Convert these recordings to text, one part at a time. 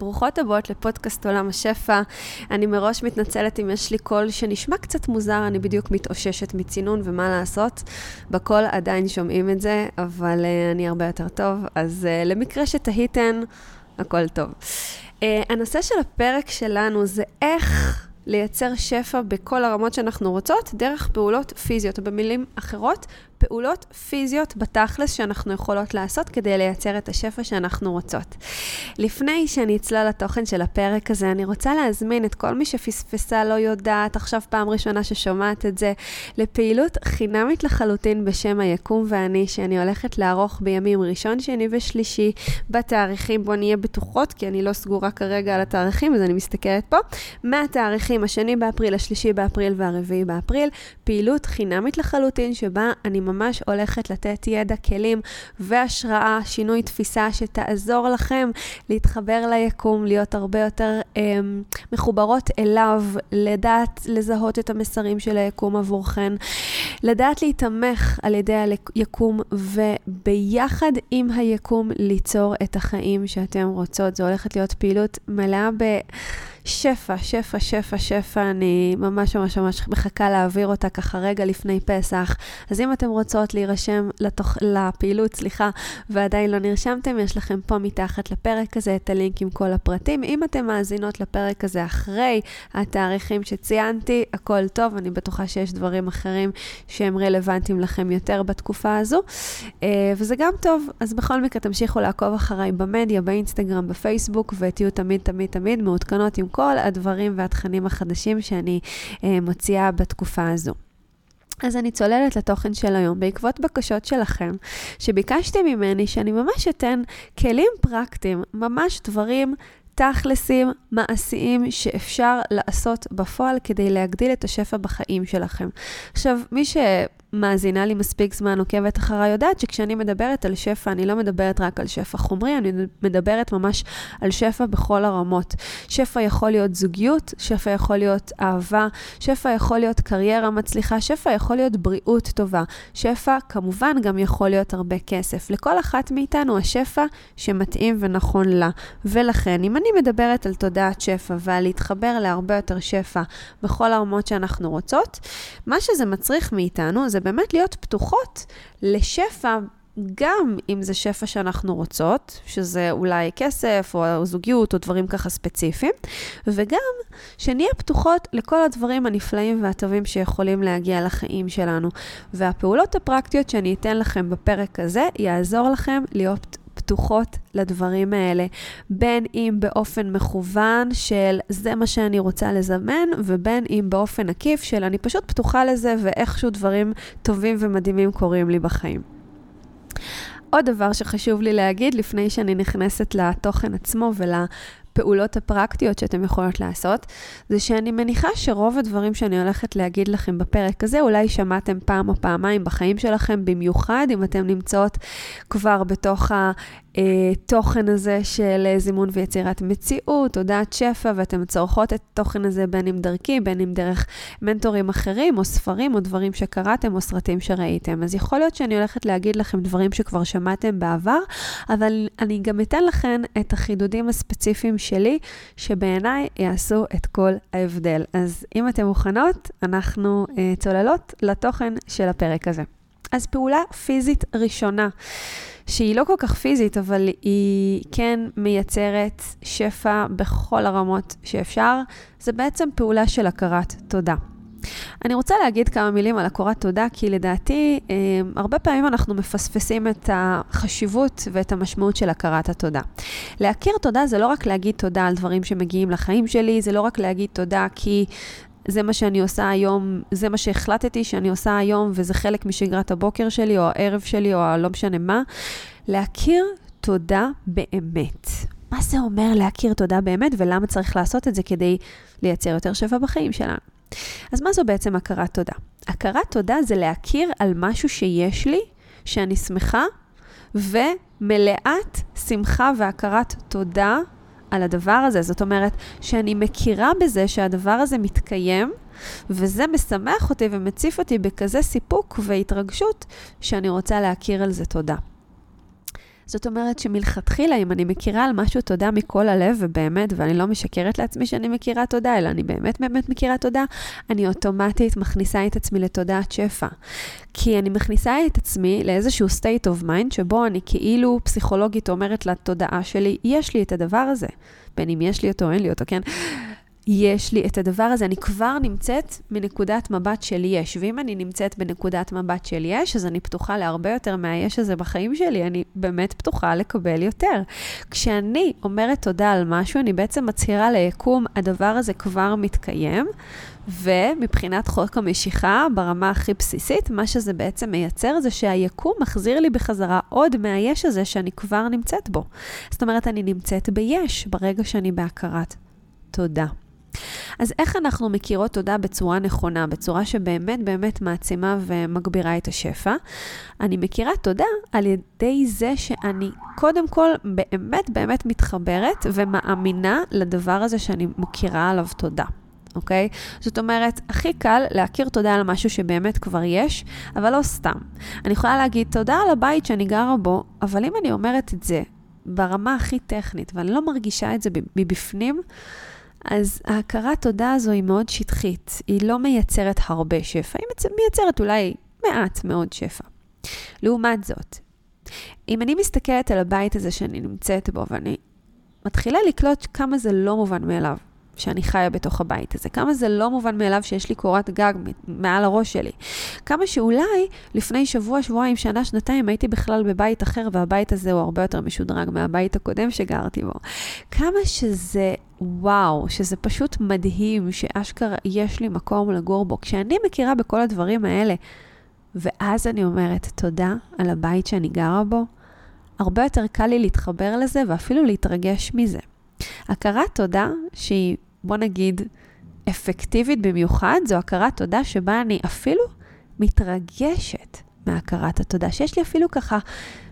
ברוכות הבאות לפודקאסט עולם השפע. אני מראש מתנצלת אם יש לי קול שנשמע קצת מוזר, אני בדיוק מתאוששת מצינון, ומה לעשות? בקול עדיין שומעים את זה, אבל uh, אני הרבה יותר טוב, אז uh, למקרה שתהיתן, הכל טוב. Uh, הנושא של הפרק שלנו זה איך... לייצר שפע בכל הרמות שאנחנו רוצות, דרך פעולות פיזיות, או במילים אחרות, פעולות פיזיות בתכלס שאנחנו יכולות לעשות כדי לייצר את השפע שאנחנו רוצות. לפני שאני אצלול לתוכן של הפרק הזה, אני רוצה להזמין את כל מי שפספסה, לא יודעת, עכשיו פעם ראשונה ששומעת את זה, לפעילות חינמית לחלוטין בשם היקום ואני, שאני הולכת לערוך בימים ראשון, שני ושלישי, בתאריכים, בואו נהיה בטוחות, כי אני לא סגורה כרגע על התאריכים, אז אני מסתכלת פה, מהתאריכים השני באפריל, השלישי באפריל והרביעי באפריל, פעילות חינמית לחלוטין, שבה אני ממש הולכת לתת ידע, כלים והשראה, שינוי תפיסה שתעזור לכם להתחבר ליקום, להיות הרבה יותר אה, מחוברות אליו, לדעת לזהות את המסרים של היקום עבורכן, לדעת להיתמך על ידי היקום וביחד עם היקום ליצור את החיים שאתם רוצות. זו הולכת להיות פעילות מלאה ב... שפע, שפע, שפע, שפע, אני ממש ממש ממש מחכה להעביר אותה ככה רגע לפני פסח. אז אם אתם רוצות להירשם לתוך, לפעילות, סליחה, ועדיין לא נרשמתם, יש לכם פה מתחת לפרק הזה את הלינק עם כל הפרטים. אם אתם מאזינות לפרק הזה אחרי התאריכים שציינתי, הכל טוב, אני בטוחה שיש דברים אחרים שהם רלוונטיים לכם יותר בתקופה הזו, אה, וזה גם טוב. אז בכל מקרה, תמשיכו לעקוב אחריי במדיה, באינסטגרם, בפייסבוק, ותהיו תמיד תמיד תמיד מעודכנות עם כל הדברים והתכנים החדשים שאני אה, מוציאה בתקופה הזו. אז אני צוללת לתוכן של היום בעקבות בקשות שלכם, שביקשתם ממני שאני ממש אתן כלים פרקטיים, ממש דברים תכלסים, מעשיים, שאפשר לעשות בפועל כדי להגדיל את השפע בחיים שלכם. עכשיו, מי ש... מאזינה לי מספיק זמן, עוקבת אחריי, יודעת שכשאני מדברת על שפע, אני לא מדברת רק על שפע חומרי, אני מדברת ממש על שפע בכל הרמות. שפע יכול להיות זוגיות, שפע יכול להיות אהבה, שפע יכול להיות קריירה מצליחה, שפע יכול להיות בריאות טובה. שפע כמובן גם יכול להיות הרבה כסף. לכל אחת מאיתנו השפע שמתאים ונכון לה. ולכן, אם אני מדברת על תודעת שפע ועל להתחבר להרבה יותר שפע בכל הרמות שאנחנו רוצות, מה שזה מצריך מאיתנו זה זה באמת להיות פתוחות לשפע, גם אם זה שפע שאנחנו רוצות, שזה אולי כסף או זוגיות או דברים ככה ספציפיים, וגם שנהיה פתוחות לכל הדברים הנפלאים והטובים שיכולים להגיע לחיים שלנו. והפעולות הפרקטיות שאני אתן לכם בפרק הזה, יעזור לכם להיות פתוחות לדברים האלה, בין אם באופן מכוון של זה מה שאני רוצה לזמן, ובין אם באופן עקיף של אני פשוט פתוחה לזה ואיכשהו דברים טובים ומדהימים קורים לי בחיים. עוד דבר שחשוב לי להגיד לפני שאני נכנסת לתוכן עצמו ול... הפעולות הפרקטיות שאתם יכולות לעשות, זה שאני מניחה שרוב הדברים שאני הולכת להגיד לכם בפרק הזה, אולי שמעתם פעם או פעמיים בחיים שלכם, במיוחד אם אתם נמצאות כבר בתוך. התוכן הזה של זימון ויצירת מציאות, תודעת שפע, ואתם צורכות את התוכן הזה בין אם דרכי, בין אם דרך מנטורים אחרים, או ספרים, או דברים שקראתם, או סרטים שראיתם. אז יכול להיות שאני הולכת להגיד לכם דברים שכבר שמעתם בעבר, אבל אני גם אתן לכם את החידודים הספציפיים שלי, שבעיניי יעשו את כל ההבדל. אז אם אתן מוכנות, אנחנו uh, צוללות לתוכן של הפרק הזה. אז פעולה פיזית ראשונה, שהיא לא כל כך פיזית, אבל היא כן מייצרת שפע בכל הרמות שאפשר, זה בעצם פעולה של הכרת תודה. אני רוצה להגיד כמה מילים על הכרת תודה, כי לדעתי, אה, הרבה פעמים אנחנו מפספסים את החשיבות ואת המשמעות של הכרת התודה. להכיר תודה זה לא רק להגיד תודה על דברים שמגיעים לחיים שלי, זה לא רק להגיד תודה כי זה מה שאני עושה היום, זה מה שהחלטתי שאני עושה היום, וזה חלק משגרת הבוקר שלי, או הערב שלי, או לא משנה מה. להכיר תודה באמת. מה זה אומר להכיר תודה באמת, ולמה צריך לעשות את זה כדי לייצר יותר שווה בחיים שלנו? אז מה זו בעצם הכרת תודה? הכרת תודה זה להכיר על משהו שיש לי, שאני שמחה, ומלאת שמחה והכרת תודה על הדבר הזה. זאת אומרת, שאני מכירה בזה שהדבר הזה מתקיים, וזה משמח אותי ומציף אותי בכזה סיפוק והתרגשות, שאני רוצה להכיר על זה תודה. זאת אומרת שמלכתחילה, אם אני מכירה על משהו תודה מכל הלב, ובאמת, ואני לא משקרת לעצמי שאני מכירה תודה, אלא אני באמת באמת מכירה תודה, אני אוטומטית מכניסה את עצמי לתודעת שפע. כי אני מכניסה את עצמי לאיזשהו state of mind, שבו אני כאילו פסיכולוגית אומרת לתודעה שלי, יש לי את הדבר הזה. בין אם יש לי אותו או אין לי אותו, כן? יש לי את הדבר הזה, אני כבר נמצאת מנקודת מבט של יש. ואם אני נמצאת בנקודת מבט של יש, אז אני פתוחה להרבה יותר מהיש הזה בחיים שלי. אני באמת פתוחה לקבל יותר. כשאני אומרת תודה על משהו, אני בעצם מצהירה ליקום, הדבר הזה כבר מתקיים. ומבחינת חוק המשיכה, ברמה הכי בסיסית, מה שזה בעצם מייצר זה שהיקום מחזיר לי בחזרה עוד מהיש הזה שאני כבר נמצאת בו. זאת אומרת, אני נמצאת ביש ברגע שאני בהכרת תודה. אז איך אנחנו מכירות תודה בצורה נכונה, בצורה שבאמת באמת מעצימה ומגבירה את השפע? אני מכירה תודה על ידי זה שאני קודם כל באמת באמת מתחברת ומאמינה לדבר הזה שאני מכירה עליו תודה. אוקיי? Okay? זאת אומרת, הכי קל להכיר תודה על משהו שבאמת כבר יש, אבל לא סתם. אני יכולה להגיד תודה על הבית שאני גרה בו, אבל אם אני אומרת את זה ברמה הכי טכנית, ואני לא מרגישה את זה מבפנים, אז ההכרת תודה הזו היא מאוד שטחית, היא לא מייצרת הרבה שפע, היא מייצרת אולי מעט מאוד שפע. לעומת זאת, אם אני מסתכלת על הבית הזה שאני נמצאת בו, ואני מתחילה לקלוט כמה זה לא מובן מאליו, שאני חיה בתוך הבית הזה. כמה זה לא מובן מאליו שיש לי קורת גג מעל הראש שלי. כמה שאולי לפני שבוע, שבועיים, שנה, שנתיים הייתי בכלל בבית אחר, והבית הזה הוא הרבה יותר משודרג מהבית הקודם שגרתי בו. כמה שזה וואו, שזה פשוט מדהים שאשכרה יש לי מקום לגור בו. כשאני מכירה בכל הדברים האלה, ואז אני אומרת תודה על הבית שאני גרה בו, הרבה יותר קל לי להתחבר לזה ואפילו להתרגש מזה. הכרת תודה, שהיא בוא נגיד, אפקטיבית במיוחד, זו הכרת תודה שבה אני אפילו מתרגשת מהכרת התודה, שיש לי אפילו ככה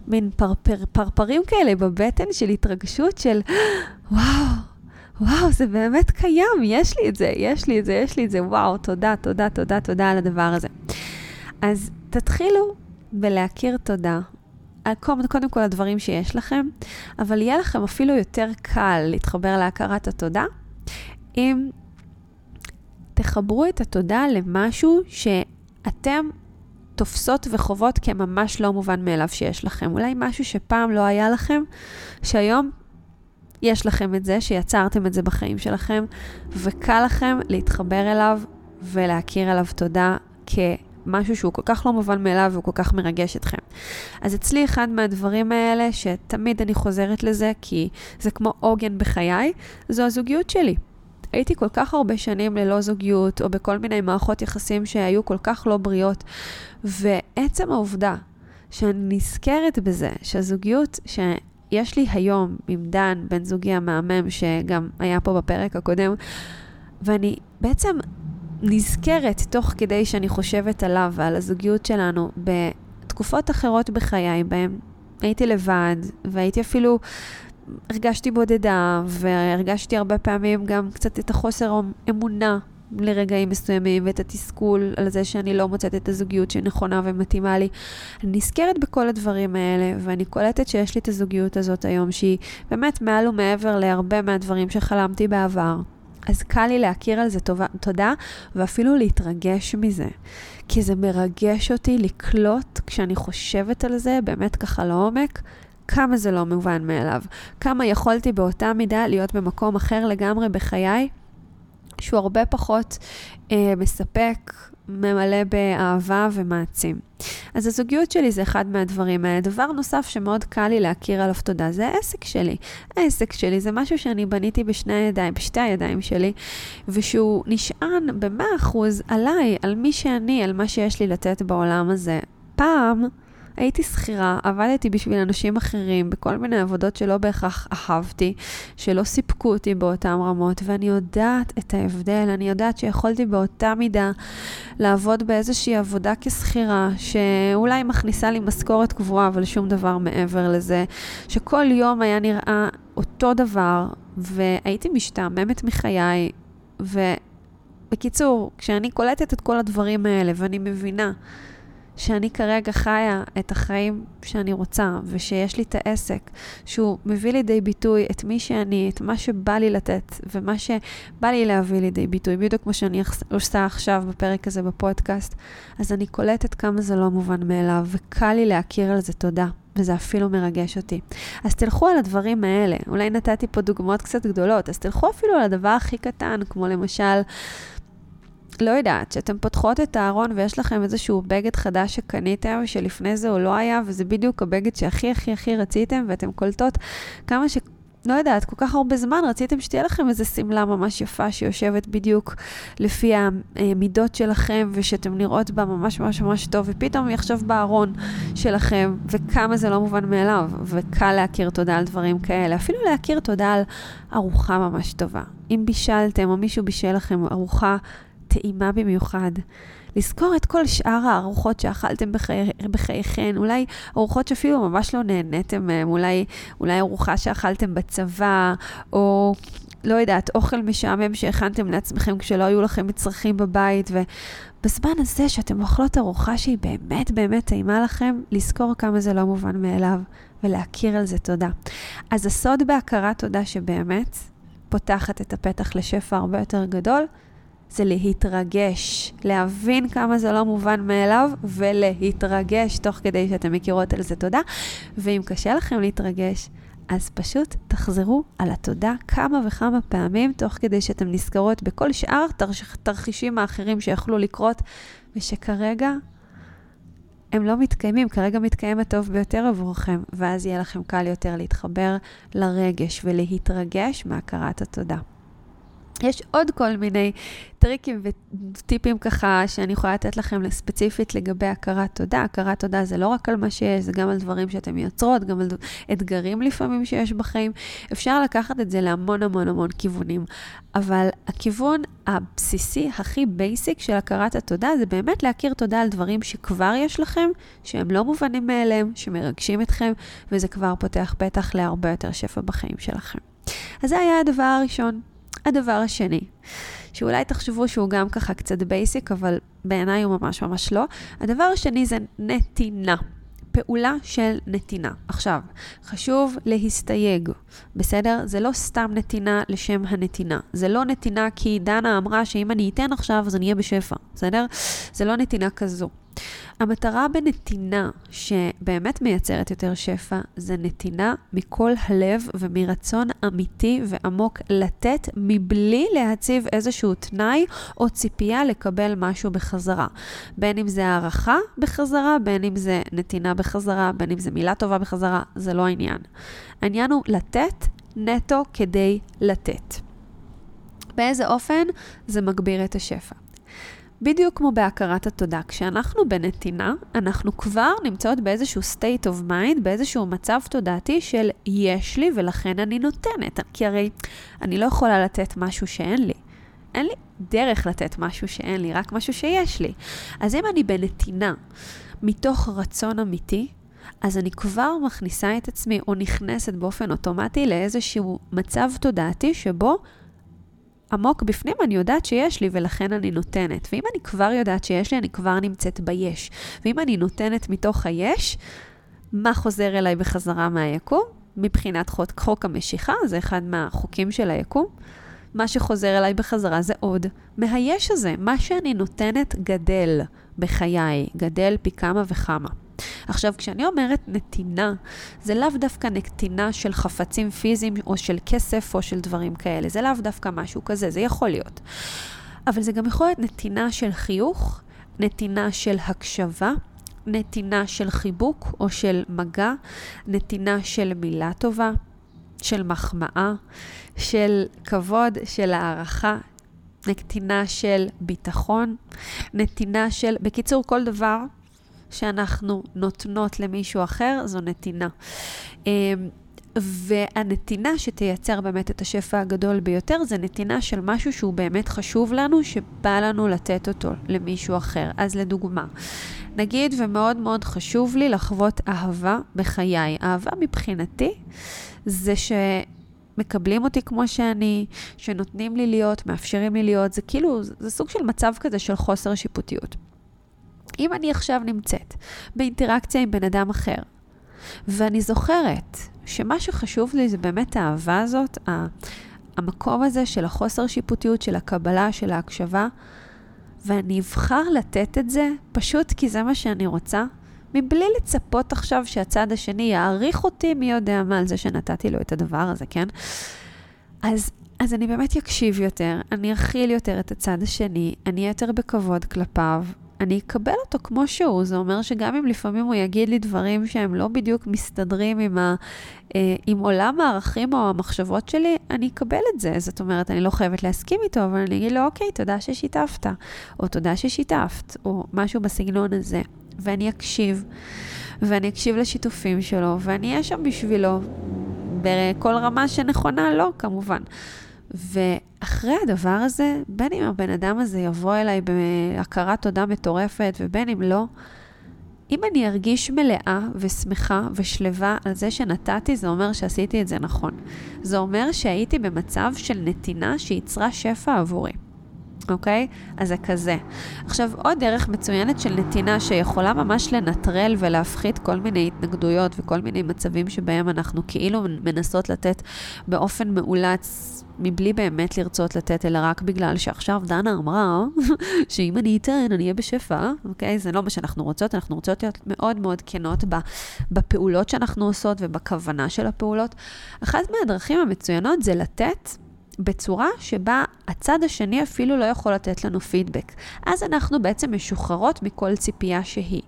מין פרפר, פרפרים כאלה בבטן של התרגשות של וואו, וואו, זה באמת קיים, יש לי את זה, יש לי את זה, יש לי את זה, וואו, תודה, תודה, תודה, תודה על הדבר הזה. אז תתחילו בלהכיר תודה. קודם כל הדברים שיש לכם, אבל יהיה לכם אפילו יותר קל להתחבר להכרת התודה אם תחברו את התודה למשהו שאתם תופסות וחוות כממש לא מובן מאליו שיש לכם. אולי משהו שפעם לא היה לכם, שהיום יש לכם את זה, שיצרתם את זה בחיים שלכם, וקל לכם להתחבר אליו ולהכיר אליו תודה כמשהו שהוא כל כך לא מובן מאליו והוא כל כך מרגש אתכם. אז אצלי אחד מהדברים האלה, שתמיד אני חוזרת לזה, כי זה כמו עוגן בחיי, זו הזוגיות שלי. הייתי כל כך הרבה שנים ללא זוגיות, או בכל מיני מערכות יחסים שהיו כל כך לא בריאות, ועצם העובדה שאני נזכרת בזה, שהזוגיות שיש לי היום עם דן, בן זוגי המהמם, שגם היה פה בפרק הקודם, ואני בעצם נזכרת תוך כדי שאני חושבת עליו ועל הזוגיות שלנו בתקופות אחרות בחיי, בהם הייתי לבד, והייתי אפילו הרגשתי בודדה, והרגשתי הרבה פעמים גם קצת את החוסר אמונה לרגעים מסוימים, ואת התסכול על זה שאני לא מוצאת את הזוגיות שנכונה ומתאימה לי. אני נזכרת בכל הדברים האלה, ואני קולטת שיש לי את הזוגיות הזאת היום, שהיא באמת מעל ומעבר להרבה מהדברים שחלמתי בעבר. אז קל לי להכיר על זה טובה, תודה, ואפילו להתרגש מזה. כי זה מרגש אותי לקלוט, כשאני חושבת על זה, באמת ככה לעומק, כמה זה לא מובן מאליו. כמה יכולתי באותה מידה להיות במקום אחר לגמרי בחיי, שהוא הרבה פחות אה, מספק, ממלא באהבה ומעצים. אז הזוגיות שלי זה אחד מהדברים האלה. דבר נוסף שמאוד קל לי להכיר עליו תודה, זה העסק שלי. העסק שלי זה משהו שאני בניתי בשני הידיים, בשתי הידיים שלי, ושהוא נשען ב-100% עליי, על מי שאני, על מה שיש לי לתת בעולם הזה. פעם, הייתי שכירה, עבדתי בשביל אנשים אחרים בכל מיני עבודות שלא בהכרח אהבתי, שלא סיפקו אותי באותן רמות, ואני יודעת את ההבדל, אני יודעת שיכולתי באותה מידה לעבוד באיזושהי עבודה כשכירה, שאולי מכניסה לי משכורת קבועה, אבל שום דבר מעבר לזה, שכל יום היה נראה אותו דבר, והייתי משתעממת מחיי, ובקיצור, כשאני קולטת את כל הדברים האלה ואני מבינה שאני כרגע חיה את החיים שאני רוצה, ושיש לי את העסק, שהוא מביא לידי ביטוי את מי שאני, את מה שבא לי לתת, ומה שבא לי להביא לידי ביטוי, בדיוק כמו שאני עושה עכשיו בפרק הזה בפודקאסט, אז אני קולטת כמה זה לא מובן מאליו, וקל לי להכיר על זה תודה. וזה אפילו מרגש אותי. אז תלכו על הדברים האלה. אולי נתתי פה דוגמאות קצת גדולות, אז תלכו אפילו על הדבר הכי קטן, כמו למשל, לא יודעת, שאתן פותחות את הארון ויש לכם איזשהו בגד חדש שקניתם, שלפני זה הוא לא היה, וזה בדיוק הבגד שהכי הכי הכי רציתם, ואתן קולטות כמה ש... לא יודעת, כל כך הרבה זמן רציתם שתהיה לכם איזו שמלה ממש יפה שיושבת בדיוק לפי המידות שלכם ושאתם נראות בה ממש ממש ממש טוב, ופתאום היא עכשיו בארון שלכם, וכמה זה לא מובן מאליו, וקל להכיר תודה על דברים כאלה. אפילו להכיר תודה על ארוחה ממש טובה. אם בישלתם או מישהו בישל לכם ארוחה טעימה במיוחד. לזכור את כל שאר הארוחות שאכלתם בחי... בחייכן, אולי ארוחות שאפילו ממש לא נהניתם מהן, אולי, אולי ארוחה שאכלתם בצבא, או לא יודעת, אוכל משעמם שהכנתם לעצמכם כשלא היו לכם מצרכים בבית, ובזמן הזה שאתם אוכלות ארוחה שהיא באמת באמת טעימה לכם, לזכור כמה זה לא מובן מאליו, ולהכיר על זה תודה. אז הסוד בהכרת תודה שבאמת פותחת את הפתח לשפע הרבה יותר גדול, זה להתרגש, להבין כמה זה לא מובן מאליו ולהתרגש תוך כדי שאתם מכירות על זה תודה. ואם קשה לכם להתרגש, אז פשוט תחזרו על התודה כמה וכמה פעמים, תוך כדי שאתם נזכרות בכל שאר תרחישים האחרים שיכלו לקרות, ושכרגע הם לא מתקיימים, כרגע מתקיים הטוב ביותר עבורכם, ואז יהיה לכם קל יותר להתחבר לרגש ולהתרגש מהכרת התודה. יש עוד כל מיני טריקים וטיפים ככה שאני יכולה לתת לכם ספציפית לגבי הכרת תודה. הכרת תודה זה לא רק על מה שיש, זה גם על דברים שאתם מייצרות, גם על אתגרים לפעמים שיש בחיים. אפשר לקחת את זה להמון המון המון כיוונים. אבל הכיוון הבסיסי, הכי basic של הכרת התודה, זה באמת להכיר תודה על דברים שכבר יש לכם, שהם לא מובנים מאליהם, שמרגשים אתכם, וזה כבר פותח פתח להרבה יותר שפע בחיים שלכם. אז זה היה הדבר הראשון. הדבר השני, שאולי תחשבו שהוא גם ככה קצת בייסיק, אבל בעיניי הוא ממש ממש לא, הדבר השני זה נתינה. פעולה של נתינה. עכשיו, חשוב להסתייג, בסדר? זה לא סתם נתינה לשם הנתינה. זה לא נתינה כי דנה אמרה שאם אני אתן עכשיו אז אני אהיה בשפע, בסדר? זה לא נתינה כזו. המטרה בנתינה שבאמת מייצרת יותר שפע, זה נתינה מכל הלב ומרצון אמיתי ועמוק לתת מבלי להציב איזשהו תנאי או ציפייה לקבל משהו בחזרה. בין אם זה הערכה בחזרה, בין אם זה נתינה בחזרה, בין אם זה מילה טובה בחזרה, זה לא העניין. העניין הוא לתת נטו כדי לתת. באיזה אופן זה מגביר את השפע? בדיוק כמו בהכרת התודה, כשאנחנו בנתינה, אנחנו כבר נמצאות באיזשהו state of mind, באיזשהו מצב תודעתי של יש לי ולכן אני נותנת. כי הרי אני לא יכולה לתת משהו שאין לי. אין לי דרך לתת משהו שאין לי, רק משהו שיש לי. אז אם אני בנתינה מתוך רצון אמיתי, אז אני כבר מכניסה את עצמי או נכנסת באופן אוטומטי לאיזשהו מצב תודעתי שבו עמוק בפנים אני יודעת שיש לי ולכן אני נותנת. ואם אני כבר יודעת שיש לי, אני כבר נמצאת ביש. ואם אני נותנת מתוך היש, מה חוזר אליי בחזרה מהיקום? מבחינת חוק, חוק המשיכה, זה אחד מהחוקים של היקום. מה שחוזר אליי בחזרה זה עוד מהיש הזה. מה שאני נותנת גדל בחיי, גדל פי כמה וכמה. עכשיו, כשאני אומרת נתינה, זה לאו דווקא נתינה של חפצים פיזיים או של כסף או של דברים כאלה. זה לאו דווקא משהו כזה, זה יכול להיות. אבל זה גם יכול להיות נתינה של חיוך, נתינה של הקשבה, נתינה של חיבוק או של מגע, נתינה של מילה טובה, של מחמאה, של כבוד, של הערכה, נתינה של ביטחון, נתינה של, בקיצור, כל דבר שאנחנו נותנות למישהו אחר, זו נתינה. אמ, והנתינה שתייצר באמת את השפע הגדול ביותר, זה נתינה של משהו שהוא באמת חשוב לנו, שבא לנו לתת אותו למישהו אחר. אז לדוגמה, נגיד ומאוד מאוד חשוב לי לחוות אהבה בחיי. אהבה מבחינתי זה ש... מקבלים אותי כמו שאני, שנותנים לי להיות, מאפשרים לי להיות, זה כאילו, זה סוג של מצב כזה של חוסר שיפוטיות. אם אני עכשיו נמצאת באינטראקציה עם בן אדם אחר, ואני זוכרת שמה שחשוב לי זה באמת האהבה הזאת, המקום הזה של החוסר שיפוטיות, של הקבלה, של ההקשבה, ואני אבחר לתת את זה פשוט כי זה מה שאני רוצה, מבלי לצפות עכשיו שהצד השני יעריך אותי מי יודע מה על זה שנתתי לו את הדבר הזה, כן? אז, אז אני באמת אקשיב יותר, אני אכיל יותר את הצד השני, אני אהיה יותר בכבוד כלפיו, אני אקבל אותו כמו שהוא. זה אומר שגם אם לפעמים הוא יגיד לי דברים שהם לא בדיוק מסתדרים עם, ה, אה, עם עולם הערכים או המחשבות שלי, אני אקבל את זה. זאת אומרת, אני לא חייבת להסכים איתו, אבל אני אגיד לו, אוקיי, תודה ששיתפת, או תודה ששיתפת, או משהו בסגנון הזה. ואני אקשיב, ואני אקשיב לשיתופים שלו, ואני אהיה שם בשבילו, בכל רמה שנכונה לו, כמובן. ואחרי הדבר הזה, בין אם הבן אדם הזה יבוא אליי בהכרת תודה מטורפת, ובין אם לא, אם אני ארגיש מלאה ושמחה ושלווה על זה שנתתי, זה אומר שעשיתי את זה נכון. זה אומר שהייתי במצב של נתינה שייצרה שפע עבורי. אוקיי? אז זה כזה. עכשיו, עוד דרך מצוינת של נתינה שיכולה ממש לנטרל ולהפחית כל מיני התנגדויות וכל מיני מצבים שבהם אנחנו כאילו מנסות לתת באופן מאולץ, מבלי באמת לרצות לתת, אלא רק בגלל שעכשיו דנה אמרה שאם אני אתן, אני אהיה בשפע, אוקיי? זה לא מה שאנחנו רוצות, אנחנו רוצות להיות מאוד מאוד כנות בפעולות שאנחנו עושות ובכוונה של הפעולות. אחת מהדרכים המצוינות זה לתת בצורה שבה הצד השני אפילו לא יכול לתת לנו פידבק. אז אנחנו בעצם משוחררות מכל ציפייה שהיא.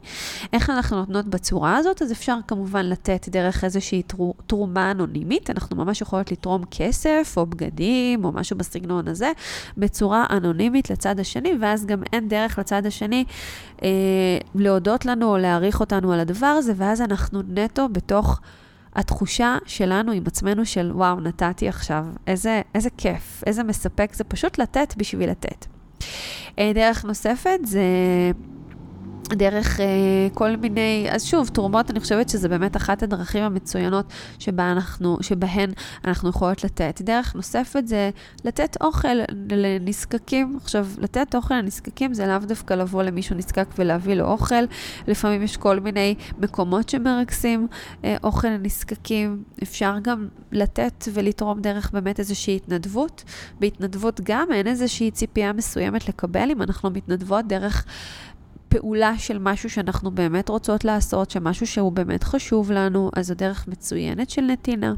איך אנחנו נותנות בצורה הזאת? אז אפשר כמובן לתת דרך איזושהי תרומה אנונימית. אנחנו ממש יכולות לתרום כסף או בגדים או משהו בסגנון הזה, בצורה אנונימית לצד השני, ואז גם אין דרך לצד השני אה, להודות לנו או להעריך אותנו על הדבר הזה, ואז אנחנו נטו בתוך... התחושה שלנו עם עצמנו של וואו, נתתי עכשיו, איזה, איזה כיף, איזה מספק זה פשוט לתת בשביל לתת. אה, דרך נוספת זה דרך uh, כל מיני, אז שוב, תרומות, אני חושבת שזה באמת אחת הדרכים המצוינות שבה אנחנו, שבהן אנחנו יכולות לתת. דרך נוספת זה לתת אוכל לנזקקים. עכשיו, לתת אוכל לנזקקים זה לאו דווקא לבוא למישהו נזקק ולהביא לו אוכל. לפעמים יש כל מיני מקומות שמרכזים uh, אוכל לנזקקים. אפשר גם לתת ולתרום דרך באמת איזושהי התנדבות. בהתנדבות גם אין איזושהי ציפייה מסוימת לקבל אם אנחנו מתנדבות דרך... פעולה של משהו שאנחנו באמת רוצות לעשות, שמשהו שהוא באמת חשוב לנו, אז זו דרך מצוינת של נתינה.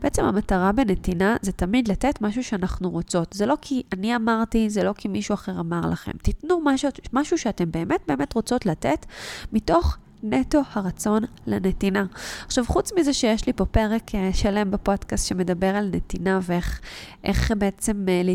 בעצם המטרה בנתינה זה תמיד לתת משהו שאנחנו רוצות. זה לא כי אני אמרתי, זה לא כי מישהו אחר אמר לכם. תיתנו משהו, משהו שאתם באמת באמת רוצות לתת מתוך נטו הרצון לנתינה. עכשיו, חוץ מזה שיש לי פה פרק אה, שלם בפודקאסט שמדבר על נתינה ואיך בעצם uh,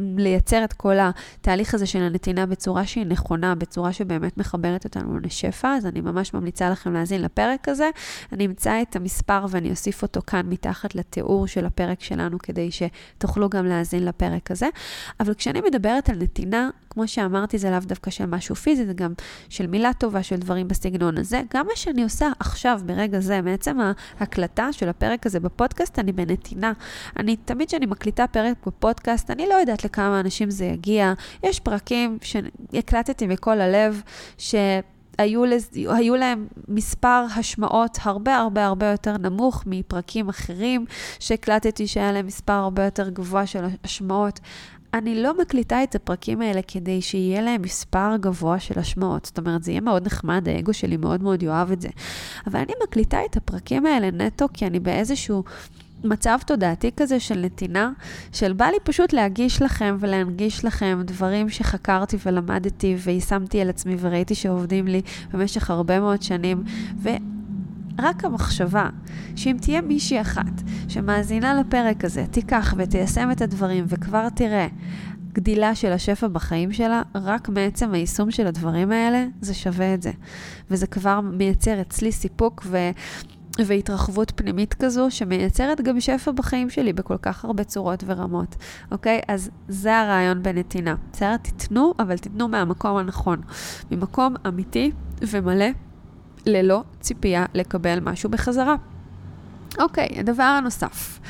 לייצר את כל התהליך הזה של הנתינה בצורה שהיא נכונה, בצורה שבאמת מחברת אותנו לשפע, אז אני ממש ממליצה לכם להאזין לפרק הזה. אני אמצא את המספר ואני אוסיף אותו כאן מתחת לתיאור של הפרק שלנו, כדי שתוכלו גם להאזין לפרק הזה. אבל כשאני מדברת על נתינה, כמו שאמרתי, זה לאו דווקא של משהו פיזי, זה גם של מילה טובה, של דברים בסגנון הזה. גם מה שאני עושה עכשיו, ברגע זה, מעצם ההקלטה של הפרק הזה בפודקאסט, אני בנתינה. אני, תמיד כשאני מקליטה פרק בפודקאסט, אני לא יודעת לכמה אנשים זה יגיע. יש פרקים שהקלטתי מכל הלב, ש... היו, לז... היו להם מספר השמעות הרבה הרבה הרבה יותר נמוך מפרקים אחרים שהקלטתי שהיה להם מספר הרבה יותר גבוה של השמעות. אני לא מקליטה את הפרקים האלה כדי שיהיה להם מספר גבוה של השמעות. זאת אומרת, זה יהיה מאוד נחמד, האגו שלי מאוד מאוד יאהב את זה. אבל אני מקליטה את הפרקים האלה נטו כי אני באיזשהו... מצב תודעתי כזה של נתינה, של בא לי פשוט להגיש לכם ולהנגיש לכם דברים שחקרתי ולמדתי ויישמתי על עצמי וראיתי שעובדים לי במשך הרבה מאוד שנים. ורק המחשבה שאם תהיה מישהי אחת שמאזינה לפרק הזה, תיקח ותיישם את הדברים וכבר תראה גדילה של השפע בחיים שלה, רק מעצם היישום של הדברים האלה, זה שווה את זה. וזה כבר מייצר אצלי סיפוק ו... והתרחבות פנימית כזו, שמייצרת גם שפע בחיים שלי בכל כך הרבה צורות ורמות, אוקיי? אז זה הרעיון בנתינה. בסדר? תיתנו, אבל תיתנו מהמקום הנכון. ממקום אמיתי ומלא, ללא ציפייה לקבל משהו בחזרה. אוקיי, הדבר הנוסף.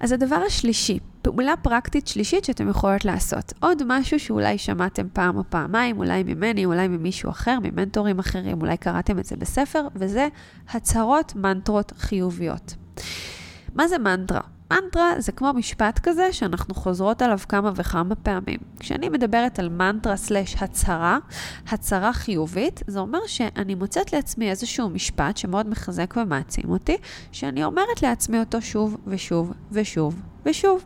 אז הדבר השלישי, פעולה פרקטית שלישית שאתם יכולות לעשות. עוד משהו שאולי שמעתם פעם או פעמיים, אולי ממני, אולי ממישהו אחר, ממנטורים אחרים, אולי קראתם את זה בספר, וזה הצהרות מנטרות חיוביות. מה זה מנטרה? מנטרה זה כמו משפט כזה שאנחנו חוזרות עליו כמה וכמה פעמים. כשאני מדברת על מנטרה סלש הצהרה, הצהרה חיובית, זה אומר שאני מוצאת לעצמי איזשהו משפט שמאוד מחזק ומעצים אותי, שאני אומרת לעצמי אותו שוב ושוב ושוב ושוב.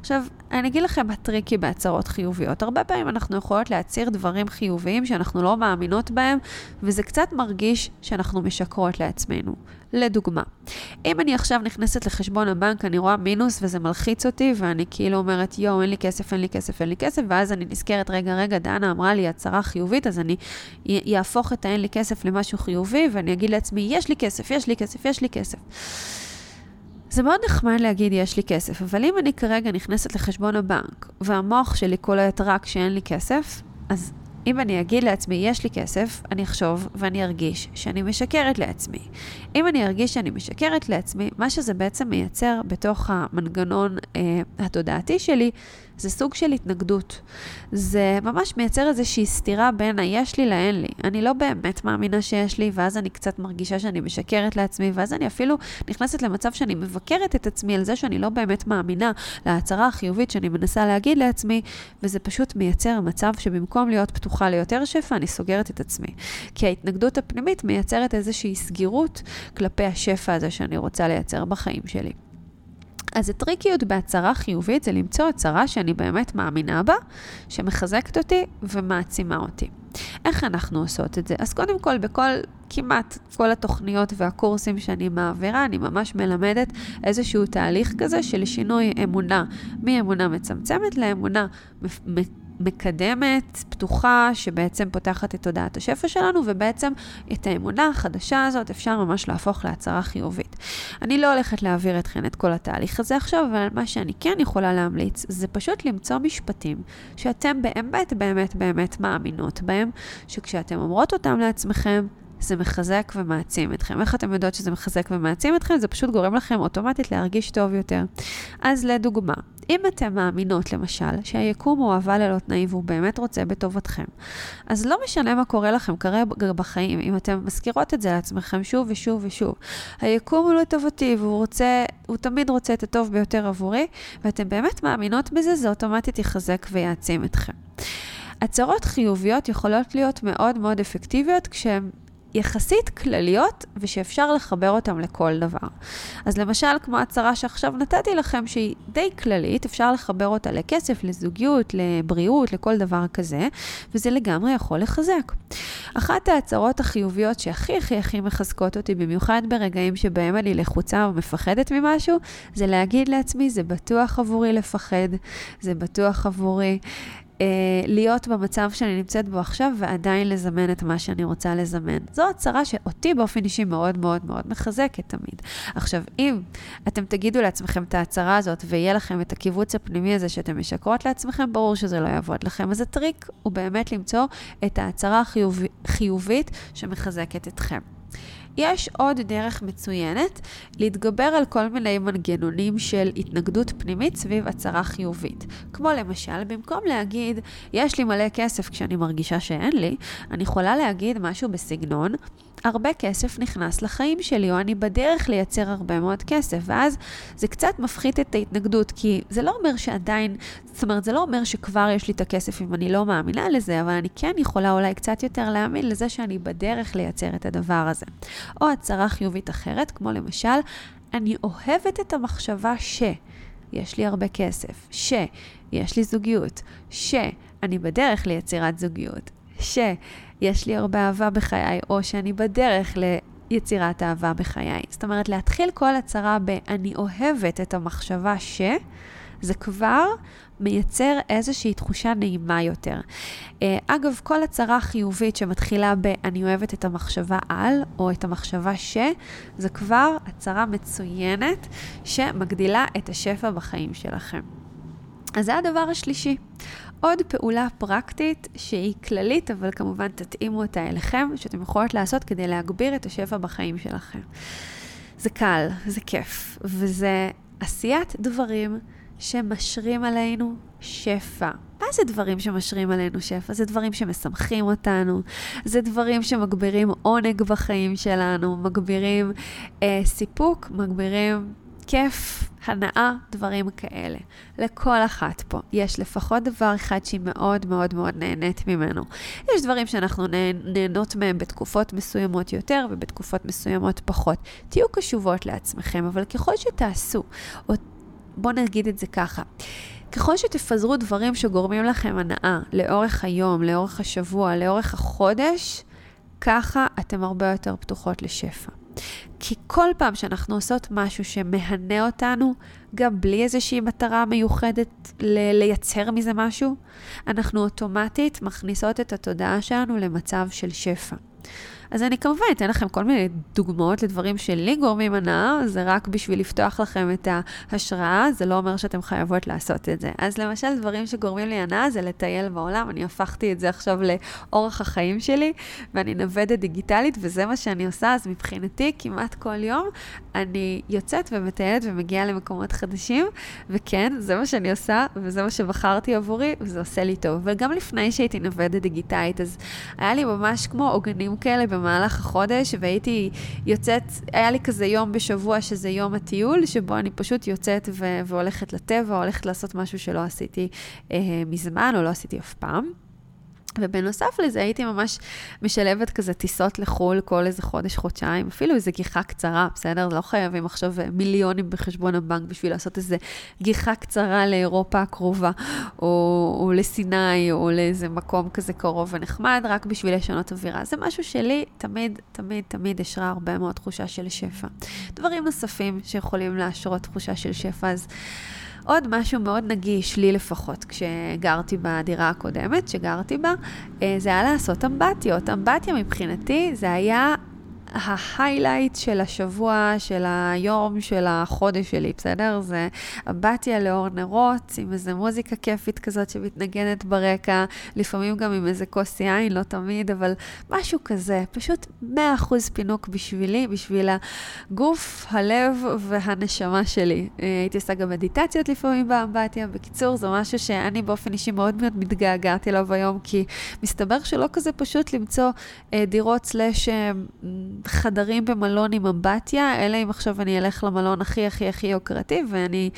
עכשיו, אני אגיד לכם מה tricky בהצהרות חיוביות. הרבה פעמים אנחנו יכולות להצהיר דברים חיוביים שאנחנו לא מאמינות בהם, וזה קצת מרגיש שאנחנו משקרות לעצמנו. לדוגמה, אם אני עכשיו נכנסת לחשבון הבנק, אני רואה מינוס וזה מלחיץ אותי, ואני כאילו אומרת, יואו, אין לי כסף, אין לי כסף, אין לי כסף, ואז אני נזכרת, רגע, רגע, דנה אמרה לי הצהרה חיובית, אז אני אהפוך את האין לי כסף למשהו חיובי, ואני אגיד לעצמי, יש לי כסף, יש לי כסף, יש לי כסף. זה מאוד נחמד להגיד יש לי כסף, אבל אם אני כרגע נכנסת לחשבון הבנק, והמוח שלי קולט רק שאין לי כסף, אז אם אני אגיד לעצמי, יש לי כסף, אני אחשוב ואני ארגיש שאני משקרת לעצמי. אם אני ארגיש שאני משקרת לעצמי, מה שזה בעצם מייצר בתוך המנגנון אה, התודעתי שלי, זה סוג של התנגדות. זה ממש מייצר איזושהי סתירה בין היש לי לאין לי. אני לא באמת מאמינה שיש לי, ואז אני קצת מרגישה שאני משקרת לעצמי, ואז אני אפילו נכנסת למצב שאני מבקרת את עצמי על זה שאני לא באמת מאמינה להצהרה החיובית שאני מנסה להגיד לעצמי, וזה פשוט מייצר מצב שבמקום להיות פתוחה ליותר שפע, אני סוגרת את עצמי. כי ההתנגדות הפנימית מייצרת איזושהי סגירות כלפי השפע הזה שאני רוצה לייצר בחיים שלי. אז הטריקיות בהצהרה חיובית זה למצוא הצהרה שאני באמת מאמינה בה, שמחזקת אותי ומעצימה אותי. איך אנחנו עושות את זה? אז קודם כל, בכל, כמעט כל התוכניות והקורסים שאני מעבירה, אני ממש מלמדת איזשהו תהליך כזה של שינוי אמונה מאמונה מצמצמת לאמונה מקדמת, פתוחה, שבעצם פותחת את תודעת השפע שלנו, ובעצם את האמונה החדשה הזאת אפשר ממש להפוך להצהרה חיובית. אני לא הולכת להעביר אתכן את כל התהליך הזה עכשיו, אבל מה שאני כן יכולה להמליץ, זה פשוט למצוא משפטים שאתם באמת באמת באמת מאמינות בהם, שכשאתם אומרות אותם לעצמכם, זה מחזק ומעצים אתכם. איך אתם יודעות שזה מחזק ומעצים אתכם? זה פשוט גורם לכם אוטומטית להרגיש טוב יותר. אז לדוגמה, אם אתן מאמינות, למשל, שהיקום הוא אהבה ללא תנאים והוא באמת רוצה בטובתכם, אז לא משנה מה קורה לכם כרגע בחיים, אם אתן מזכירות את זה לעצמכם שוב ושוב ושוב. היקום הוא לטובתי והוא רוצה, הוא תמיד רוצה את הטוב ביותר עבורי, ואתן באמת מאמינות בזה, זה אוטומטית יחזק ויעצים אתכם. הצהרות חיוביות יכולות להיות מאוד מאוד אפקטיביות כשהן יחסית כלליות ושאפשר לחבר אותן לכל דבר. אז למשל, כמו הצהרה שעכשיו נתתי לכם, שהיא די כללית, אפשר לחבר אותה לכסף, לזוגיות, לבריאות, לכל דבר כזה, וזה לגמרי יכול לחזק. אחת ההצהרות החיוביות שהכי הכי הכי מחזקות אותי, במיוחד ברגעים שבהם אני לחוצה ומפחדת ממשהו, זה להגיד לעצמי, זה בטוח עבורי לפחד, זה בטוח עבורי אה, להיות במצב שאני נמצאת בו עכשיו ועדיין לזמן את מה שאני רוצה לזמן. זו הצהרה שאותי באופן אישי מאוד מאוד מאוד מחזקת תמיד. עכשיו, אם אתם תגידו לעצמכם את ההצהרה הזאת ויהיה לכם את הקיבוץ הפנימי הזה שאתם משקרות לעצמכם, ברור שזה לא יעבוד לכם. אז הטריק הוא באמת למצוא את ההצהרה החיוב, חיובית שמחזקת אתכם. יש עוד דרך מצוינת להתגבר על כל מיני מנגנונים של התנגדות פנימית סביב הצהרה חיובית. כמו למשל, במקום להגיד, יש לי מלא כסף כשאני מרגישה שאין לי, אני יכולה להגיד משהו בסגנון, הרבה כסף נכנס לחיים שלי, או אני בדרך לייצר הרבה מאוד כסף, ואז זה קצת מפחית את ההתנגדות, כי זה לא אומר שעדיין, זאת אומרת, זה לא אומר שכבר יש לי את הכסף אם אני לא מאמינה לזה, אבל אני כן יכולה אולי קצת יותר להאמין לזה שאני בדרך לייצר את הדבר הזה. או הצהרה חיובית אחרת, כמו למשל, אני אוהבת את המחשבה ש... יש לי הרבה כסף, שיש לי זוגיות, שאני בדרך ליצירת זוגיות, ש... יש לי הרבה אהבה בחיי, או שאני בדרך ליצירת אהבה בחיי. זאת אומרת, להתחיל כל הצהרה ב"אני אוהבת את המחשבה ש", זה כבר מייצר איזושהי תחושה נעימה יותר. אה, אגב, כל הצהרה חיובית שמתחילה ב"אני אוהבת את המחשבה על", או את המחשבה ש, זה כבר הצהרה מצוינת שמגדילה את השפע בחיים שלכם. אז זה הדבר השלישי. עוד פעולה פרקטית שהיא כללית, אבל כמובן תתאימו אותה אליכם, שאתם יכולות לעשות כדי להגביר את השפע בחיים שלכם. זה קל, זה כיף, וזה עשיית דברים שמשרים עלינו שפע. מה זה דברים שמשרים עלינו שפע? זה דברים שמשמחים אותנו, זה דברים שמגבירים עונג בחיים שלנו, מגבירים אה, סיפוק, מגבירים כיף, הנאה, דברים כאלה. לכל אחת פה יש לפחות דבר אחד שהיא מאוד מאוד מאוד נהנית ממנו. יש דברים שאנחנו נהנות מהם בתקופות מסוימות יותר ובתקופות מסוימות פחות. תהיו קשובות לעצמכם, אבל ככל שתעשו, או בואו נגיד את זה ככה. ככל שתפזרו דברים שגורמים לכם הנאה לאורך היום, לאורך השבוע, לאורך החודש, ככה אתם הרבה יותר פתוחות לשפע. כי כל פעם שאנחנו עושות משהו שמהנה אותנו, גם בלי איזושהי מטרה מיוחדת ל- לייצר מזה משהו, אנחנו אוטומטית מכניסות את התודעה שלנו למצב של שפע. אז אני כמובן אתן לכם כל מיני דוגמאות לדברים שלי גורמים הנאה, זה רק בשביל לפתוח לכם את ההשראה, זה לא אומר שאתם חייבות לעשות את זה. אז למשל, דברים שגורמים לי הנאה זה לטייל בעולם, אני הפכתי את זה עכשיו לאורח החיים שלי, ואני נוודת דיגיטלית, וזה מה שאני עושה, אז מבחינתי, כמעט כל יום, אני יוצאת ומטיילת ומגיעה למקומות חדשים, וכן, זה מה שאני עושה, וזה מה שבחרתי עבורי, וזה עושה לי טוב. וגם לפני שהייתי נוודת דיגיטלית, אז היה לי ממש כמו עוגנים כאלה במהלך החודש, והייתי יוצאת, היה לי כזה יום בשבוע שזה יום הטיול, שבו אני פשוט יוצאת ו- והולכת לטבע, הולכת לעשות משהו שלא עשיתי אה, מזמן, או לא עשיתי אף פעם. ובנוסף לזה הייתי ממש משלבת כזה טיסות לחו"ל כל איזה חודש, חודשיים, אפילו איזה גיחה קצרה, בסדר? לא חייבים עכשיו מיליונים בחשבון הבנק בשביל לעשות איזה גיחה קצרה לאירופה הקרובה, או, או לסיני, או לאיזה מקום כזה קרוב ונחמד, רק בשביל לשנות אווירה. זה משהו שלי תמיד, תמיד, תמיד השרה הרבה מאוד תחושה של שפע. דברים נוספים שיכולים להשרות תחושה של שפע, אז... עוד משהו מאוד נגיש, לי לפחות, כשגרתי בדירה הקודמת שגרתי בה, אה, זה היה לעשות אמבטיות. אמבטיה מבחינתי זה היה ההיילייט של השבוע, של היום, של החודש שלי, בסדר? זה אמבטיה לאור נרות, עם איזה מוזיקה כיפית כזאת שמתנגנת ברקע, לפעמים גם עם איזה כוס יין, לא תמיד, אבל משהו כזה, פשוט 100% פינוק בשבילי, בשביל הגוף, הלב והנשמה שלי. אה, הייתי עושה גם מדיטציות לפעמים באמבטיה. בקיצור, זה משהו שאני באופן אישי מאוד מאוד מתגעגעת אליו היום, כי מסתבר שלא כזה פשוט למצוא אה, דירות סלאש... חדרים במלון עם אמבטיה, אלא אם עכשיו אני אלך למלון הכי הכי הכי יוקרתי, ואני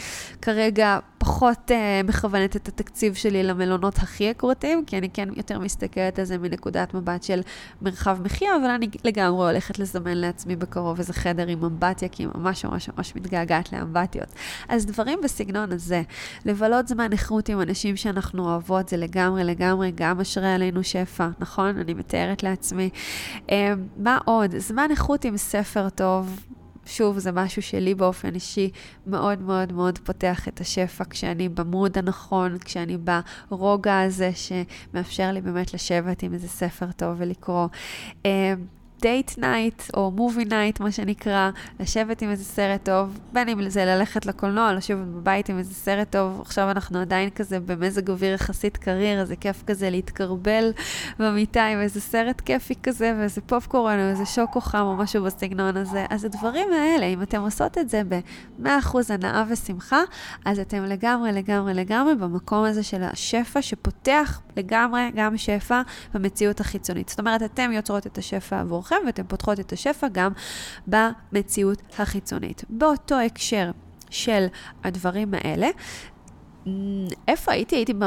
כרגע פחות uh, מכוונת את התקציב שלי למלונות הכי יקרותיים, כי אני כן יותר מסתכלת על זה מנקודת מבט של מרחב מחיה, אבל אני לגמרי הולכת לזמן לעצמי בקרוב איזה חדר עם אמבטיה, כי היא ממש ממש ממש מתגעגעת לאמבטיות. אז דברים בסגנון הזה, לבלות זמן איכות עם אנשים שאנחנו אוהבות, זה לגמרי לגמרי גם משרה עלינו שפע, נכון? אני מתארת לעצמי. Uh, מה עוד? זמן איכות עם ספר טוב. שוב, זה משהו שלי באופן אישי מאוד מאוד מאוד פותח את השפע כשאני ב mood הנכון, כשאני ברוגע הזה שמאפשר לי באמת לשבת עם איזה ספר טוב ולקרוא. date night, או movie night, מה שנקרא, לשבת עם איזה סרט טוב, בין אם זה ללכת לקולנוע, לשבת בבית עם איזה סרט טוב. עכשיו אנחנו עדיין כזה במזג אוויר יחסית קריר, אז זה כיף כזה להתכרבל במיטה עם איזה סרט כיפי כזה, ואיזה פופקורן, או איזה שוקו חם, או משהו בסגנון הזה. אז הדברים האלה, אם אתם עושות את זה ב-100% הנאה ושמחה, אז אתם לגמרי, לגמרי, לגמרי במקום הזה של השפע, שפותח לגמרי גם שפע במציאות החיצונית. זאת אומרת, אתם יוצרות את השפע עבורכם, ואתם פותחות את השפע גם במציאות החיצונית. באותו הקשר של הדברים האלה, איפה הייתי? הייתי, ב...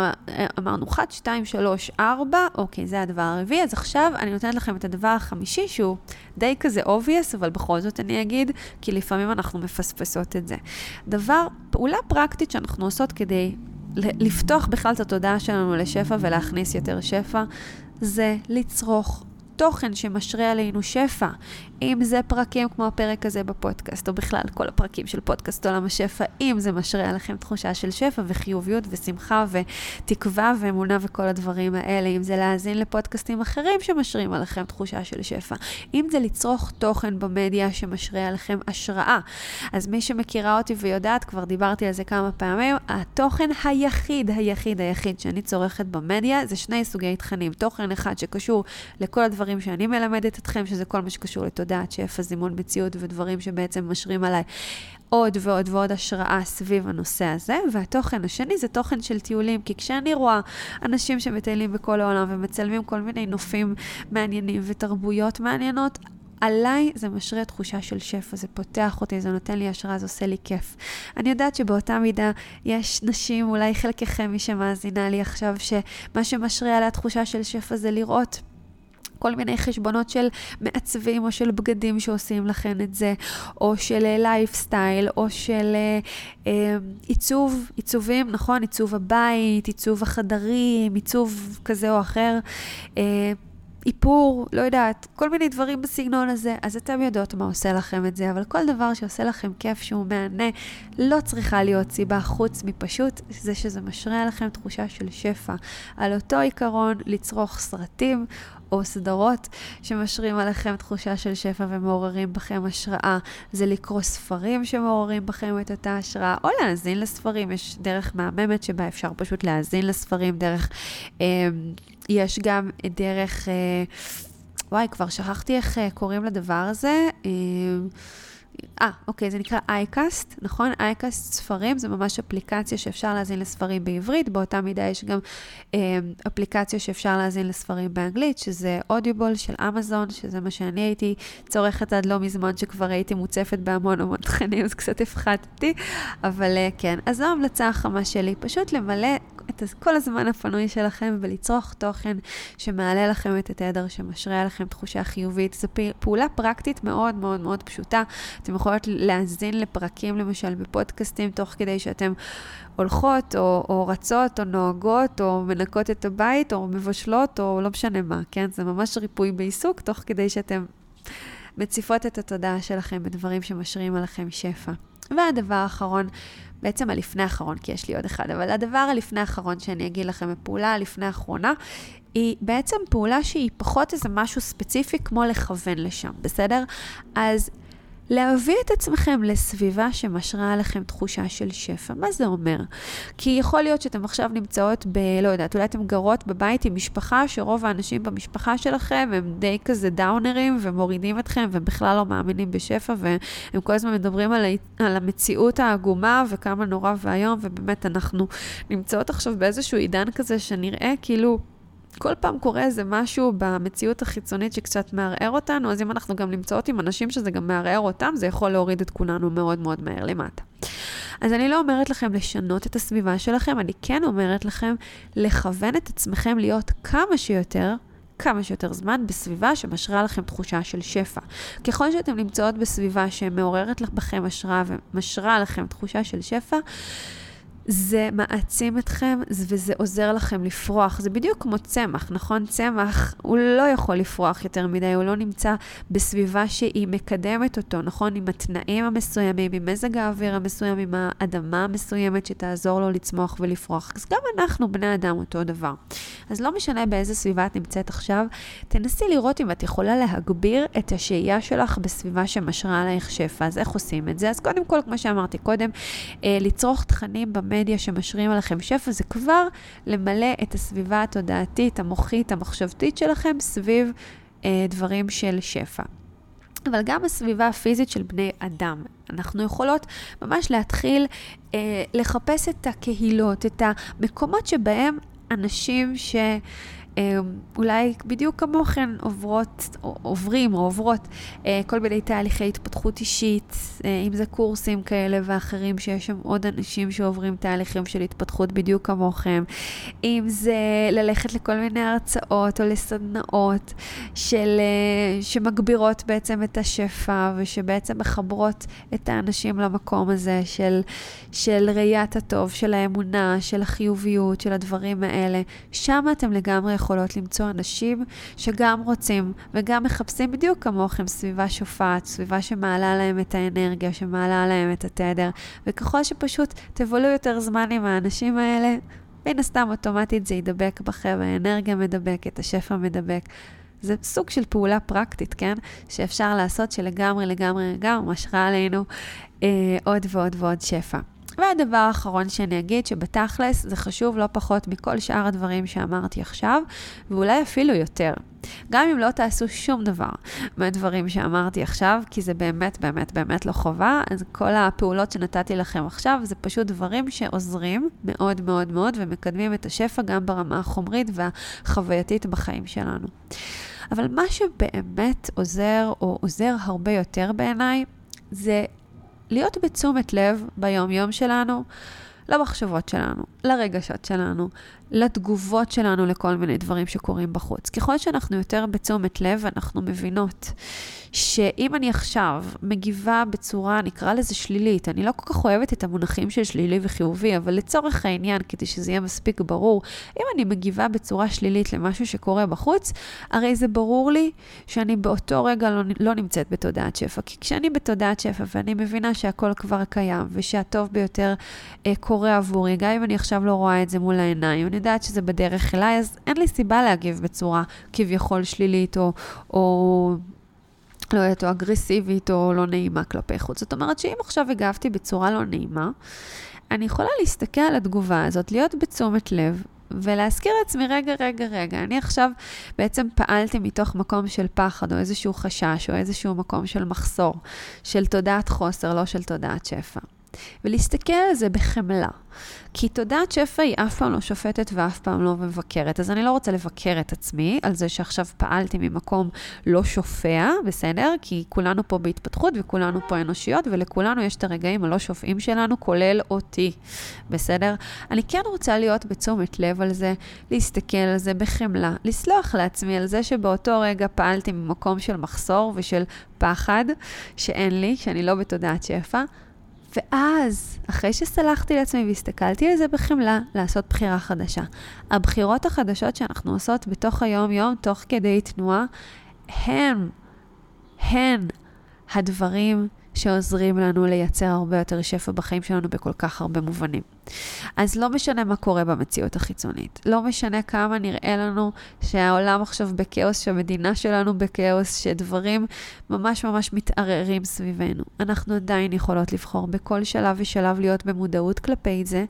אמרנו 1, 2, 3, 4, אוקיי, זה הדבר הרביעי. אז עכשיו אני נותנת לכם את הדבר החמישי, שהוא די כזה obvious, אבל בכל זאת אני אגיד, כי לפעמים אנחנו מפספסות את זה. דבר, פעולה פרקטית שאנחנו עושות כדי לפתוח בכלל את התודעה שלנו לשפע ולהכניס יותר שפע, זה לצרוך תוכן שמשרה עלינו שפע. אם זה פרקים כמו הפרק הזה בפודקאסט, או בכלל כל הפרקים של פודקאסט עולם השפע, אם זה משרה עליכם תחושה של שפע וחיוביות ושמחה ותקווה ואמונה וכל הדברים האלה, אם זה להאזין לפודקאסטים אחרים שמשרים עליכם תחושה של שפע, אם זה לצרוך תוכן במדיה שמשרה עליכם השראה. אז מי שמכירה אותי ויודעת, כבר דיברתי על זה כמה פעמים, התוכן היחיד, היחיד, היחיד שאני צורכת במדיה זה שני סוגי תכנים. תוכן אחד שקשור לכל הדברים שאני מלמדת אתכם, שזה כל מה שקשור לתודעה. לדעת שפע זימון מציאות ודברים שבעצם משרים עליי עוד ועוד ועוד השראה סביב הנושא הזה. והתוכן השני זה תוכן של טיולים, כי כשאני רואה אנשים שמטיילים בכל העולם ומצלמים כל מיני נופים מעניינים ותרבויות מעניינות, עליי זה משרה תחושה של שפע, זה פותח אותי, זה נותן לי השראה, זה עושה לי כיף. אני יודעת שבאותה מידה יש נשים, אולי חלקכם מי שמאזינה לי עכשיו, שמה שמשרה עליה תחושה של שפע זה לראות כל מיני חשבונות של מעצבים או של בגדים שעושים לכם את זה, או של לייפסטייל, או של אה, אה, עיצוב, עיצובים, נכון? עיצוב הבית, עיצוב החדרים, עיצוב כזה או אחר. אה, איפור, לא יודעת, כל מיני דברים בסגנון הזה, אז אתם יודעות מה עושה לכם את זה, אבל כל דבר שעושה לכם כיף, שהוא מהנה, לא צריכה להיות סיבה חוץ מפשוט זה שזה משרה עליכם תחושה של שפע. על אותו עיקרון, לצרוך סרטים או סדרות שמשרים עליכם תחושה של שפע ומעוררים בכם השראה. זה לקרוא ספרים שמעוררים בכם את אותה השראה, או להאזין לספרים. יש דרך מהממת שבה אפשר פשוט להאזין לספרים, דרך... אה, יש גם דרך... אה, וואי, כבר שכחתי איך אה, קוראים לדבר הזה. אה, אה, אוקיי, זה נקרא אייקאסט, נכון? אייקאסט ספרים, זה ממש אפליקציה שאפשר להאזין לספרים בעברית, באותה מידה יש גם אה, אפליקציה שאפשר להאזין לספרים באנגלית, שזה אודיובול של אמזון, שזה מה שאני הייתי צורכת עד לא מזמן, שכבר הייתי מוצפת בהמון המון תכנים, אז קצת הפחדתי, אבל אה, כן. אז זו ההמלצה החמה שלי, פשוט למלא את כל הזמן הפנוי שלכם ולצרוך תוכן שמעלה לכם את התדר, שמשרה עליכם תחושה חיובית. זו פעולה פרקטית מאוד מאוד מאוד פשוטה. אתם יכולות להאזין לפרקים, למשל, בפודקאסטים, תוך כדי שאתם הולכות, או, או רצות, או נוהגות, או מנקות את הבית, או מבשלות, או לא משנה מה, כן? זה ממש ריפוי בעיסוק, תוך כדי שאתם מציפות את התודעה שלכם בדברים שמשרים עליכם שפע. והדבר האחרון, בעצם הלפני האחרון, כי יש לי עוד אחד, אבל הדבר הלפני האחרון שאני אגיד לכם, הפעולה הלפני האחרונה, היא בעצם פעולה שהיא פחות איזה משהו ספציפי כמו לכוון לשם, בסדר? אז להביא את עצמכם לסביבה שמשרה עליכם תחושה של שפע. מה זה אומר? כי יכול להיות שאתם עכשיו נמצאות ב... לא יודעת, אולי אתן גרות בבית עם משפחה, שרוב האנשים במשפחה שלכם הם די כזה דאונרים ומורידים אתכם ובכלל לא מאמינים בשפע, והם כל הזמן מדברים על, ה... על המציאות העגומה וכמה נורא ואיום, ובאמת אנחנו נמצאות עכשיו באיזשהו עידן כזה שנראה כאילו... כל פעם קורה איזה משהו במציאות החיצונית שקצת מערער אותנו, אז אם אנחנו גם נמצאות עם אנשים שזה גם מערער אותם, זה יכול להוריד את כולנו מאוד מאוד מהר למטה. אז אני לא אומרת לכם לשנות את הסביבה שלכם, אני כן אומרת לכם לכוון את עצמכם להיות כמה שיותר כמה שיותר זמן בסביבה שמשרה לכם תחושה של שפע. ככל שאתם נמצאות בסביבה שמעוררת בכם השראה ומשרה לכם תחושה של שפע, זה מעצים אתכם וזה עוזר לכם לפרוח. זה בדיוק כמו צמח, נכון? צמח, הוא לא יכול לפרוח יותר מדי, הוא לא נמצא בסביבה שהיא מקדמת אותו, נכון? עם התנאים המסוימים, עם מזג האוויר המסוים, עם האדמה המסוימת שתעזור לו לצמוח ולפרוח. אז גם אנחנו, בני אדם, אותו דבר. אז לא משנה באיזה סביבה את נמצאת עכשיו, תנסי לראות אם את יכולה להגביר את השהייה שלך בסביבה שמשרה עלייך שפע. אז איך עושים את זה? אז קודם כל, כמו שאמרתי קודם, אה, לצרוך תכנים במדיה שמשרים עליכם שפע, זה כבר למלא את הסביבה התודעתית, המוחית, המחשבתית שלכם סביב אה, דברים של שפע. אבל גם הסביבה הפיזית של בני אדם. אנחנו יכולות ממש להתחיל אה, לחפש את הקהילות, את המקומות שבהם אנשים ש... אה, אולי בדיוק כמוכן עוברות, עוברים או עוברות אה, כל מיני תהליכי התפתחות אישית, אה, אם זה קורסים כאלה ואחרים, שיש שם עוד אנשים שעוברים תהליכים של התפתחות בדיוק כמוכם, אם זה ללכת לכל מיני הרצאות או לסדנאות של, שמגבירות בעצם את השפע ושבעצם מחברות את האנשים למקום הזה של, של ראיית הטוב, של האמונה, של החיוביות, של הדברים האלה. שם אתם לגמרי יכולות למצוא אנשים שגם רוצים וגם מחפשים בדיוק כמוכם סביבה שופעת, סביבה שמעלה להם את האנרגיה, שמעלה להם את התדר, וככל שפשוט תבלו יותר זמן עם האנשים האלה, מן הסתם אוטומטית זה ידבק בכם, האנרגיה מדבקת, השפע מדבק. זה סוג של פעולה פרקטית, כן? שאפשר לעשות שלגמרי, לגמרי, לגמרי משרה עלינו אה, עוד ועוד ועוד שפע. והדבר האחרון שאני אגיד, שבתכלס זה חשוב לא פחות מכל שאר הדברים שאמרתי עכשיו, ואולי אפילו יותר. גם אם לא תעשו שום דבר מהדברים שאמרתי עכשיו, כי זה באמת, באמת, באמת לא חובה, אז כל הפעולות שנתתי לכם עכשיו, זה פשוט דברים שעוזרים מאוד מאוד מאוד ומקדמים את השפע גם ברמה החומרית והחווייתית בחיים שלנו. אבל מה שבאמת עוזר, או עוזר הרבה יותר בעיניי, זה להיות בתשומת לב ביום-יום שלנו, למחשבות שלנו, לרגשות שלנו, לתגובות שלנו לכל מיני דברים שקורים בחוץ. ככל שאנחנו יותר בתשומת לב, אנחנו מבינות שאם אני עכשיו מגיבה בצורה, נקרא לזה שלילית, אני לא כל כך אוהבת את המונחים של שלילי וחיובי, אבל לצורך העניין, כדי שזה יהיה מספיק ברור, אם אני מגיבה בצורה שלילית למשהו שקורה בחוץ, הרי זה ברור לי שאני באותו רגע לא, לא נמצאת בתודעת שפע. כי כשאני בתודעת שפע ואני מבינה שהכל כבר קיים, ושהטוב ביותר אה, קורה עבורי, גם אם אני עכשיו לא רואה את זה מול העיניים, אני יודעת שזה בדרך אליי, אז אין לי סיבה להגיב בצורה כביכול שלילית או... או לא יודעת, או אגרסיבית או לא נעימה כלפי חוץ. זאת אומרת שאם עכשיו הגבתי בצורה לא נעימה, אני יכולה להסתכל על התגובה הזאת, להיות בתשומת לב, ולהזכיר לעצמי, רגע, רגע, רגע, אני עכשיו בעצם פעלתי מתוך מקום של פחד, או איזשהו חשש, או איזשהו מקום של מחסור, של תודעת חוסר, לא של תודעת שפע. ולהסתכל על זה בחמלה. כי תודעת שפע היא אף פעם לא שופטת ואף פעם לא מבקרת. אז אני לא רוצה לבקר את עצמי על זה שעכשיו פעלתי ממקום לא שופע, בסדר? כי כולנו פה בהתפתחות וכולנו פה אנושיות, ולכולנו יש את הרגעים הלא שופעים שלנו, כולל אותי, בסדר? אני כן רוצה להיות בתשומת לב על זה, להסתכל על זה בחמלה, לסלוח לעצמי על זה שבאותו רגע פעלתי ממקום של מחסור ושל פחד שאין לי, שאני לא בתודעת שפע. ואז, אחרי שסלחתי לעצמי והסתכלתי על זה בחמלה, לעשות בחירה חדשה. הבחירות החדשות שאנחנו עושות בתוך היום-יום, תוך כדי תנועה, הם, הן הדברים שעוזרים לנו לייצר הרבה יותר שפע בחיים שלנו בכל כך הרבה מובנים. אז לא משנה מה קורה במציאות החיצונית, לא משנה כמה נראה לנו שהעולם עכשיו בכאוס, שהמדינה שלנו בכאוס, שדברים ממש ממש מתערערים סביבנו. אנחנו עדיין יכולות לבחור בכל שלב ושלב להיות במודעות כלפי זה.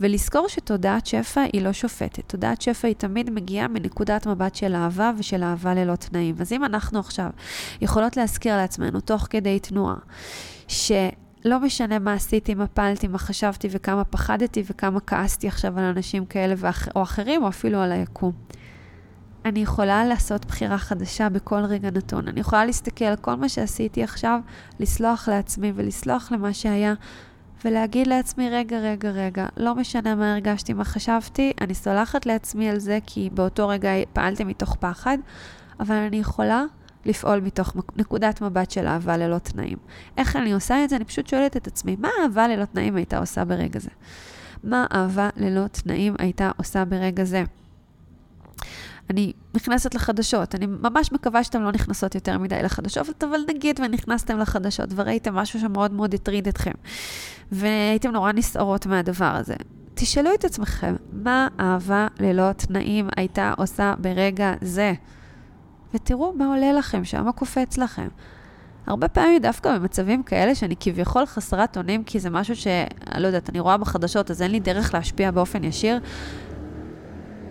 ולזכור שתודעת שפע היא לא שופטת. תודעת שפע היא תמיד מגיעה מנקודת מבט של אהבה ושל אהבה ללא תנאים. אז אם אנחנו עכשיו יכולות להזכיר לעצמנו, תוך כדי תנועה, שלא משנה מה עשיתי, מה פעלתי, מה חשבתי וכמה פחדתי וכמה כעסתי עכשיו על אנשים כאלה ואח... או אחרים, או אפילו על היקום. אני יכולה לעשות בחירה חדשה בכל רגע נתון. אני יכולה להסתכל על כל מה שעשיתי עכשיו, לסלוח לעצמי ולסלוח למה שהיה, ולהגיד לעצמי, רגע, רגע, רגע, לא משנה מה הרגשתי, מה חשבתי, אני סולחת לעצמי על זה, כי באותו רגע פעלתי מתוך פחד, אבל אני יכולה לפעול מתוך נקודת מבט של אהבה ללא תנאים. איך אני עושה את זה? אני פשוט שואלת את עצמי, מה אהבה ללא תנאים הייתה עושה ברגע זה? מה אהבה ללא תנאים הייתה עושה ברגע זה? אני נכנסת לחדשות, אני ממש מקווה שאתם לא נכנסות יותר מדי לחדשות, אבל נגיד ונכנסתם לחדשות וראיתם משהו שמאוד מאוד הטריד אתכם, והייתם נורא נסערות מהדבר הזה. תשאלו את עצמכם, מה אהבה ללא תנאים הייתה עושה ברגע זה? ותראו מה עולה לכם שם, מה קופץ לכם. הרבה פעמים דווקא במצבים כאלה שאני כביכול חסרת אונים, כי זה משהו שאני לא יודעת, אני רואה בחדשות, אז אין לי דרך להשפיע באופן ישיר,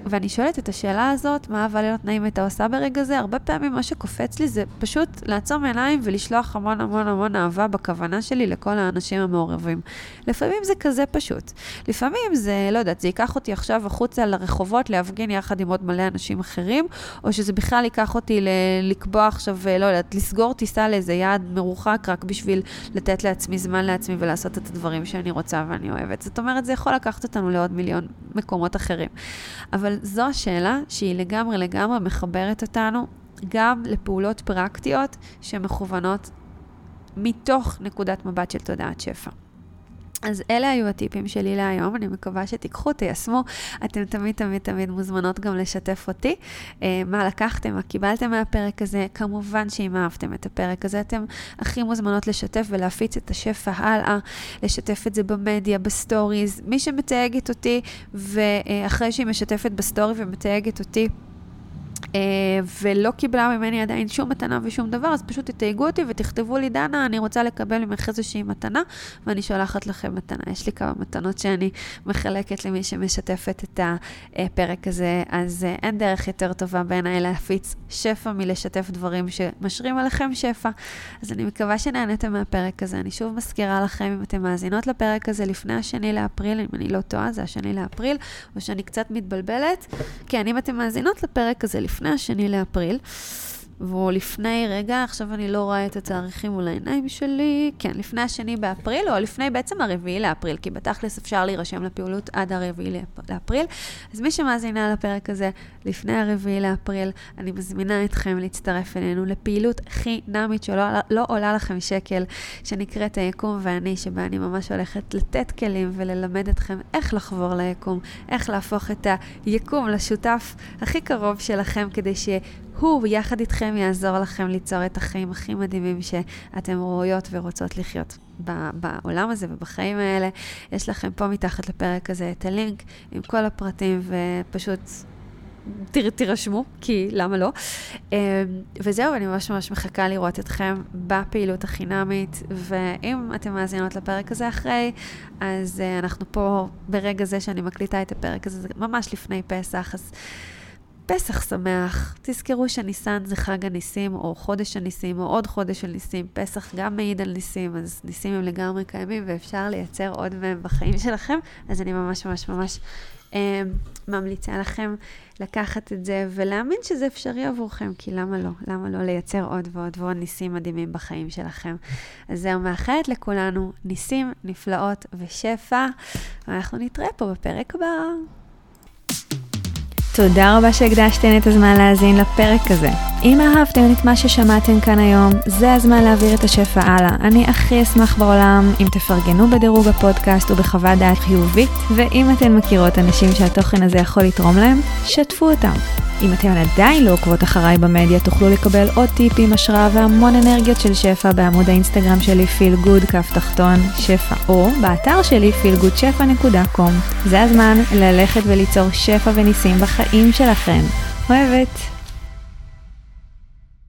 ואני שואלת את השאלה הזאת, מה אהבה ללא תנאים הייתה עושה ברגע זה? הרבה פעמים מה שקופץ לי זה פשוט לעצום עיניים ולשלוח המון המון המון אהבה בכוונה שלי לכל האנשים המעורבים. לפעמים זה כזה פשוט. לפעמים זה, לא יודעת, זה ייקח אותי עכשיו החוצה לרחובות להפגין יחד עם עוד מלא אנשים אחרים, או שזה בכלל ייקח אותי ל- לקבוע עכשיו, לא יודעת, לסגור טיסה לאיזה יעד מרוחק רק בשביל לתת לעצמי זמן לעצמי ולעשות את הדברים שאני רוצה ואני אוהבת. זאת אומרת, זה יכול לקחת אותנו לעוד מיליון מקומות אחרים. אבל זו השאלה שהיא לגמרי לגמרי מחברת אותנו גם לפעולות פרקטיות שמכוונות מתוך נקודת מבט של תודעת שפע. אז אלה היו הטיפים שלי להיום, אני מקווה שתיקחו, תיישמו. אתם תמיד תמיד תמיד מוזמנות גם לשתף אותי. אה, מה לקחתם, מה קיבלתם מהפרק הזה. כמובן שאם אהבתם את הפרק הזה, אתם הכי מוזמנות לשתף ולהפיץ את השפע הלאה, לשתף את זה במדיה, ב stories. מי שמתייגת אותי, ואחרי שהיא משתפת ב story ומתייגת אותי, ולא קיבלה ממני עדיין שום מתנה ושום דבר, אז פשוט תתייגו אותי ותכתבו לי, דנה, אני רוצה לקבל ממך איזושהי מתנה, ואני שולחת לכם מתנה. יש לי כמה מתנות שאני מחלקת למי שמשתפת את הפרק הזה, אז אה, אין דרך יותר טובה בעיניי להפיץ שפע מלשתף דברים שמשרים עליכם שפע. אז אני מקווה שנהנתם מהפרק הזה. אני שוב מזכירה לכם, אם אתם מאזינות לפרק הזה לפני השני לאפריל, אם אני לא טועה, זה השני לאפריל, או שאני קצת מתבלבלת. כן, אם אתם מאזינות לפרק הזה לפני השני לאפריל, והוא לפני, רגע, עכשיו אני לא רואה את התאריכים מול העיניים שלי, כן, לפני השני באפריל, או לפני בעצם הרביעי לאפריל, כי בתכלס אפשר להירשם לפעילות עד הרביעי לאפריל. אז מי שמאזינה לפרק הזה לפני הרביעי לאפריל, אני מזמינה אתכם להצטרף אלינו לפעילות חינמית שלא לא עולה לכם שקל, שנקראת היקום ואני, שבה אני ממש הולכת לתת כלים וללמד אתכם איך לחבור ליקום, איך להפוך את היקום לשותף הכי קרוב שלכם, כדי ש... הוא יחד איתכם יעזור לכם ליצור את החיים הכי מדהימים שאתם ראויות ורוצות לחיות בעולם הזה ובחיים האלה. יש לכם פה מתחת לפרק הזה את הלינק עם כל הפרטים ופשוט תירשמו, כי למה לא? אמ, וזהו, אני ממש ממש מחכה לראות אתכם בפעילות החינמית, ואם אתם מאזינות לפרק הזה אחרי, אז uh, אנחנו פה ברגע זה שאני מקליטה את הפרק הזה, זה ממש לפני פסח, אז... פסח שמח. תזכרו שניסן זה חג הניסים, או חודש הניסים, או עוד חודש של ניסים. פסח גם מעיד על ניסים, אז ניסים הם לגמרי קיימים, ואפשר לייצר עוד מהם בחיים שלכם. אז אני ממש ממש ממש אה, ממליצה לכם לקחת את זה ולהאמין שזה אפשרי עבורכם, כי למה לא? למה לא לייצר עוד ועוד ועוד ניסים מדהימים בחיים שלכם? אז זהו, מאחלת לכולנו ניסים, נפלאות ושפע, ואנחנו נתראה פה בפרק הבא. תודה רבה שהקדשתן את הזמן להאזין לפרק הזה. אם אהבתם את מה ששמעתם כאן היום, זה הזמן להעביר את השפע הלאה. אני הכי אשמח בעולם אם תפרגנו בדירוג הפודקאסט ובחוות דעת חיובית, ואם אתן מכירות אנשים שהתוכן הזה יכול לתרום להם, שתפו אותם. אם אתן עדיין לא עוקבות אחריי במדיה, תוכלו לקבל עוד טיפים, השראה והמון אנרגיות של שפע בעמוד האינסטגרם שלי פיל גוד כף תחתון שפע, או באתר שלי feelgoodשפע.com. זה הזמן ללכת וליצור שפע וניסים בחיים שלכם. אוהבת.